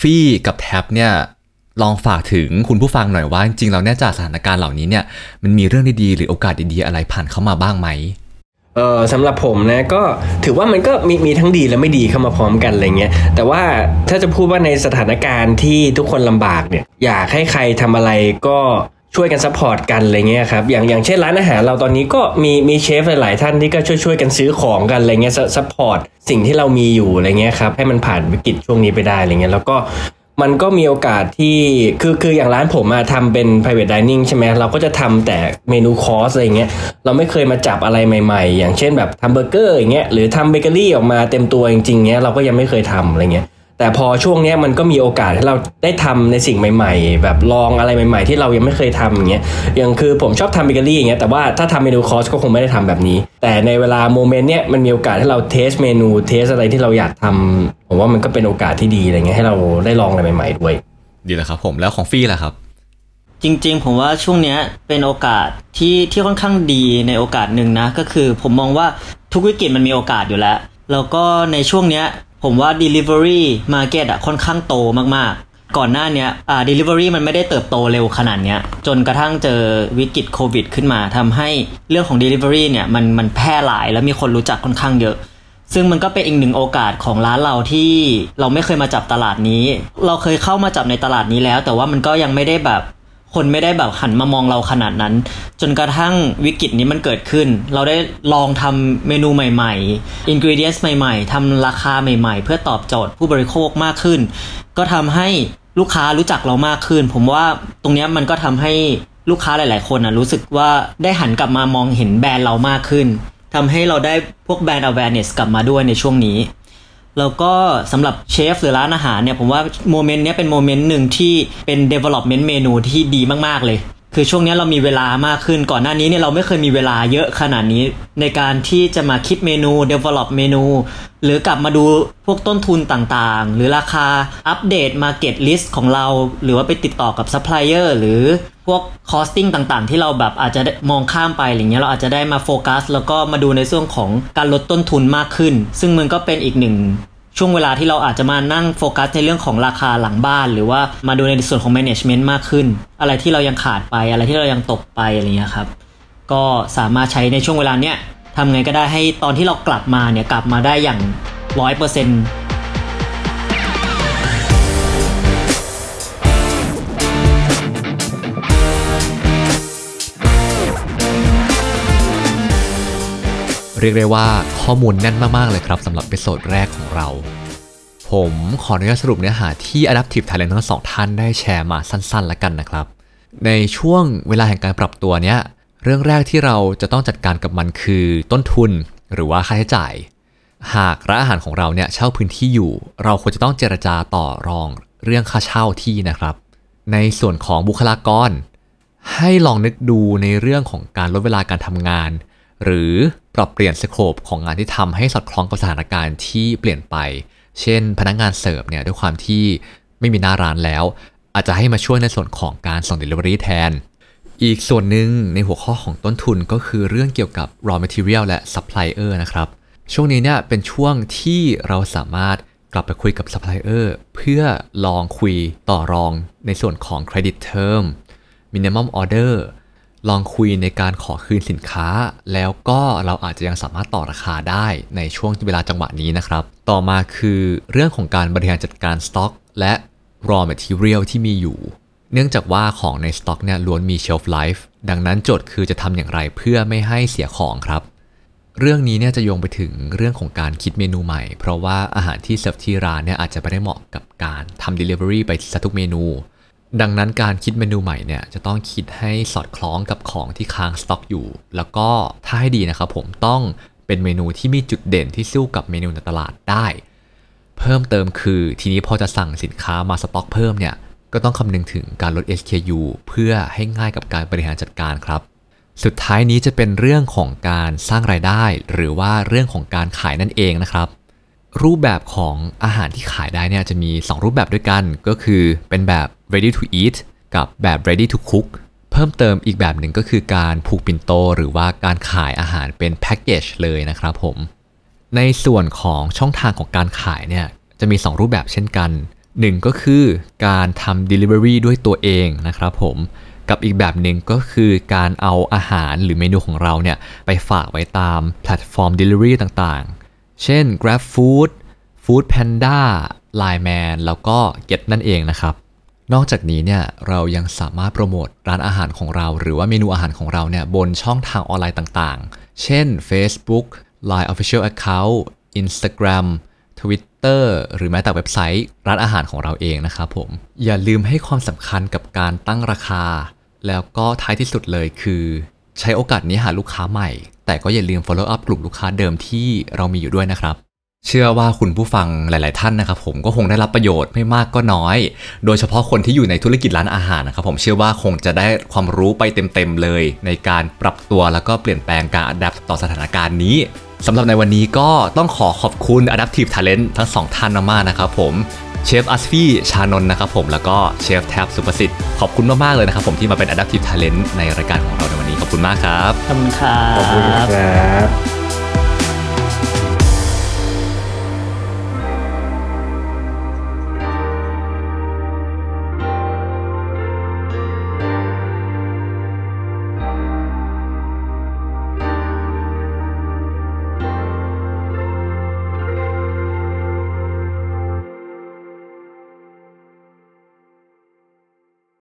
ฟี่กับแท็บเนี่ยลองฝากถึงคุณผู้ฟังหน่อยว่า จริงๆเราแน่จากสถานการณ์เหล่านี้เนี่ยมันมีเรื่องดีๆหรือโอกาสดีๆอะไรผ่านเข้ามาบ้างไหมเออสำหรับผมนะก็ถือว่ามันก็มีมีทั้งดีและไม่ดีเข้ามาพร้อมกันอะไรเงี้ยแต่ว่าถ้าจะพูดว่าในสถานการณ์ที่ทุกคนลำบากเนี่ยอยากให้ใครทำอะไรก็ ช่วยกัน support กันอะไรเงี้ยครับอย่างอย่างเช่นร้านอาหารเราตอนนี้ก็มีมีเชฟหลาย ๆ ท่านที่ก็ช่วยช่วยกันซื้อของกันอะไรเงี้ย support สิ่งที่เรามีอยู่อะไรเงี้ยครับให้มันผ่านวิกฤตช่วงนี้ไปได้อะไรเงี้ยแล้วก็มันก็มีโอกาสที่คือคืออย่างร้านผมอะทำเป็น private dining ใช่ไหมเราก็จะทำแต่เมนูคอร์สอะไรเงี้ยเราไม่เคยมาจับอะไรใหม่ ๆ อย่างเช่นแบบทำเบอร์เกอร์อย่างเงี้ยหรือทำเบเกอรี่ออกมาเต็มตัวจริงๆเงี้ยเราก็ยังไม่เคยทำอะไรเงี้ย แต่พอช่วงเนี้ยมันก็มีโอกาสให้เราได้ทำในสิ่งใหม่ ๆ แบบลองอะไรใหม่ ๆ ที่เรายังไม่เคยทำอย่างเงี้ยอย่างคือผมชอบทำเบเกอรี่อย่างเงี้ยแต่ว่าถ้าทำเมนูคอร์สก็คงไม่ได้ทำแบบนี้ แต่ในเวลา moment เนี้ยมันมีโอกาสให้เรา test เมนู test อะไรที่เราอยากทำผมว่ามันก็เป็นโอกาสที่ดีอะไรเงี้ยให้เราได้ลองอะไรใหม่ ๆ ด้วย ดีแล้วครับ ผมแล้วของฟี่ล่ะครับ จริง ๆ ผมว่าช่วงเนี้ยเป็นโอกาสที่ที่ค่อนข้างดีในโอกาสหนึ่งนะ ก็คือผมมองว่าทุกวิกฤตมันมีโอกาสอยู่แล้วแล้วก็ในช่วงเนี้ย ผมว่า delivery market อะค่อนข้างโตมากๆ ก่อนหน้านี้อ่า delivery มันไม่ได้เติบโตเร็วขนาดเนี้ย จนกระทั่งเจอวิกฤตโควิดขึ้นมาทำให้เรื่องของ delivery เนี่ยมันมันแพร่หลายแล้วมีคนรู้จักค่อนข้างเยอะซึ่งมันก็เป็นอีกหนึ่งโอกาสของร้านเราที่เราไม่เคยมาจับตลาดนี้ เราเคยเข้ามาจับในตลาดนี้แล้ว แต่ว่ามันก็ยังไม่ได้แบบ คนไม่ได้แบบหันมามองเราขนาดนั้น จนกระทั่งวิกฤตนี้มันเกิดขึ้น เราได้ลองทำเมนูใหม่ๆอินก e เดียนส์ใหม่ๆทำราคาใหม่ๆ เพื่อตอบโจทย์ผู้บริโภคมากขึ้น ก็ทำให้ลูกค้ารู้จักเรามากขึ้น ผมว่าตรงนี้มันก็ทำให้ลูกค้าหลาย ๆ คนนะรู้สึกว่าได้หันกลับมามองเห็นแบรนด์เรามากขึ้นทำให้เราได้พวกแบรนด์ awareness กลับมาด้วยในช่วงนี้ แล้วก็สำหรับเชฟหรือร้านอาหารเนี่ยผมว่า moment เนี้ยเป็น moment หนึ่งที่เป็น development เมนูที่ดีมาก ๆ เลย คือช่วงนี้เรามีเวลามากขึ้นก่อนหน้านี้เนี่ยเราไม่เคยมีเวลาเยอะขนาดนี้ ในการที่จะมาคิดเมนู develop เมนู หรือกลับมาดูพวกต้นทุนต่างๆ หรือราคาอัปเดต market list ของเรา หรือว่าไปติดต่อกับ supplier หรือพวก costing ต่างๆ ที่เราแบบอาจจะมองข้ามไปอะไรเงี้ยเราอาจจะได้มาโฟกัสแล้วก็มาดูในส่วนของการลดต้นทุนมากขึ้น ซึ่งมันก็เป็นอีกหนึ่ง ช่วงเวลาที่เราอาจจะมานั่งโฟกัสในเรื่องของราคาหลังบ้าน หรือว่ามาดูในส่วนของ management มากขึ้น อะไรที่เรายังขาดไปอะไรที่เรายังตกไปอะไรเงี้ยครับก็สามารถใช้ในช่วงเวลาเนี้ยทำไงก็ได้ให้ตอนที่เรากลับมาเนี่ยกลับมาได้อย่างร้อยเปอร์เซ็นต์ เรียกได้ว่าข้อมูลแน่นมาก ๆ เลยครับสำหรับ episode แรกของเรา ผมขออนุญาตสรุปเนื้อหาที่ Adaptive Talent ทั้งสองท่านได้แชร์มาสั้น ๆ แล้วกันนะครับ ในช่วงเวลาแห่งการปรับตัวเนี้ยเรื่องแรกที่เราจะต้องจัดการกับมันคือต้นทุนหรือว่าค่าใช้จ่าย หากร้านอาหารของเราเนี่ยเช่าพื้นที่อยู่ เราควรจะต้องเจรจาต่อรองเรื่องค่าเช่าที่นะครับ ในส่วนของบุคลากร ให้ลองนึกดูในเรื่องของการลดเวลาการทำงาน หรือ ปรับเปลี่ยนสโคปของงานที่ทำให้สอดคล้องกับสถานการณ์ที่เปลี่ยนไป เช่น พนักงานเสิร์ฟเนี่ยด้วยความที่ไม่มีหน้าร้านแล้ว อาจจะให้มาช่วยในส่วนของการส่ง Delivery แทน อีกส่วนหนึ่งในหัวข้อของต้นทุนก็คือเรื่องเกี่ยวกับ raw material และ supplier นะครับ ช่วงนี้เนี่ยเป็นช่วงที่เราสามารถกลับไปคุยกับ supplier เพื่อลองคุยต่อรองในส่วนของ credit term minimum order ลองคุยในการขอคืนสินค้า แล้วก็เราอาจจะยังสามารถต่อราคาได้ในช่วงเวลาจังหวะนี้นะครับ ต่อมาคือเรื่องของการบริหารจัดการสต็อก และ raw material ที่มีอยู่ เนื่องจากว่าของในสต็อกเนี่ยล้วนมี shelf life ดังนั้นโจทย์คือจะทำอย่างไรเพื่อไม่ให้เสียของครับ เรื่องนี้เนี่ยจะโยงไปถึงเรื่องของการคิดเมนูใหม่ เพราะว่าอาหารที่เสิร์ฟที่ร้านเนี่ยอาจจะไม่ได้เหมาะกับการทำ Delivery ไปซะทุกเมนู ดังนั้นการคิดเมนูใหม่เนี่ยจะต้องคิดให้สอดคล้องกับของที่ค้างสต็อกอยู่ แล้วก็ถ้าให้ดีนะครับผมต้องเป็นเมนูที่มีจุดเด่นที่สู้กับเมนูในตลาดได้ เพิ่มเติมคือทีนี้พอจะสั่งสินค้ามาสต็อกเพิ่มเนี่ยก็ต้องคำนึงถึงการลด SKU เพื่อให้ง่ายกับการบริหารจัดการครับ สุดท้ายนี้จะเป็นเรื่องของการสร้างรายได้ หรือว่าเรื่องของการขายนั่นเองนะครับ รูปแบบของอาหารที่ขายได้เนี่ยจะมี 2 รูปแบบด้วยกัน ก็คือเป็นแบบ ready to eat กับแบบ ready to cook เพิ่มเติมอีกแบบหนึ่งก็คือการผูกปิ่นโต หรือว่าการขายอาหารเป็นแพ็กเกจเลยนะครับผม ในส่วนของช่องทางของการขายเนี่ยจะมี 2 รูปแบบเช่นกัน 1 ก็คือการทำ Delivery ด้วยตัวเองนะครับผมกับอีกแบบหนึ่งก็คือการเอาอาหารหรือเมนูของเราเนี่ยไปฝากไว้ตามแพลตฟอร์ม Delivery ต่างๆ เช่น GrabFood Food Panda Line Man แล้วก็ Get นั่นเองนะครับ นอกจากนี้เนี่ยเรายังสามารถโปรโมทร้านอาหารของเรา หรือว่าเมนูอาหารของเราเนี่ยบนช่องทางออนไลน์ต่างๆ เช่น Facebook Line Official Account Instagram Twitter หรือแม้แต่เว็บไซต์ร้านอาหารของเราเองนะครับผม อย่าลืมให้ความสำคัญกับการตั้งราคา แล้วก็ท้ายที่สุดเลยคือ ใช้โอกาสนี้หาลูกค้าใหม่ แต่ก็อย่าลืม follow up กลุ่มลูกค้าเดิมที่เรามีอยู่ด้วยนะครับเชื่อว่าคุณผู้ฟังหลาย ๆ ท่านนะครับผมก็คงได้รับประโยชน์ไม่มากก็น้อย โดยเฉพาะคนที่อยู่ในธุรกิจร้านอาหารนะครับผมเชื่อว่าคงจะได้ความรู้ไปเต็ม ๆ เลย ในการปรับตัวแล้วก็เปลี่ยนแปลงการอัดแอปต่อสถานการณ์นี้สำหรับในวันนี้ก็ต้องขอขอบคุณ Adaptive Talent ทั้งสองท่านมากๆนะครับผม เชฟอัสฟี่ชานนท์นะครับผมแล้วก็เชฟแท็บสุประสิทธิ์ขอบคุณมากๆเลยนะครับผมที่มาเป็น Adaptive Talent ในรายการของเราในวันนี้ขอบคุณมากครับ ขอบคุณครัขอบคุณบครับ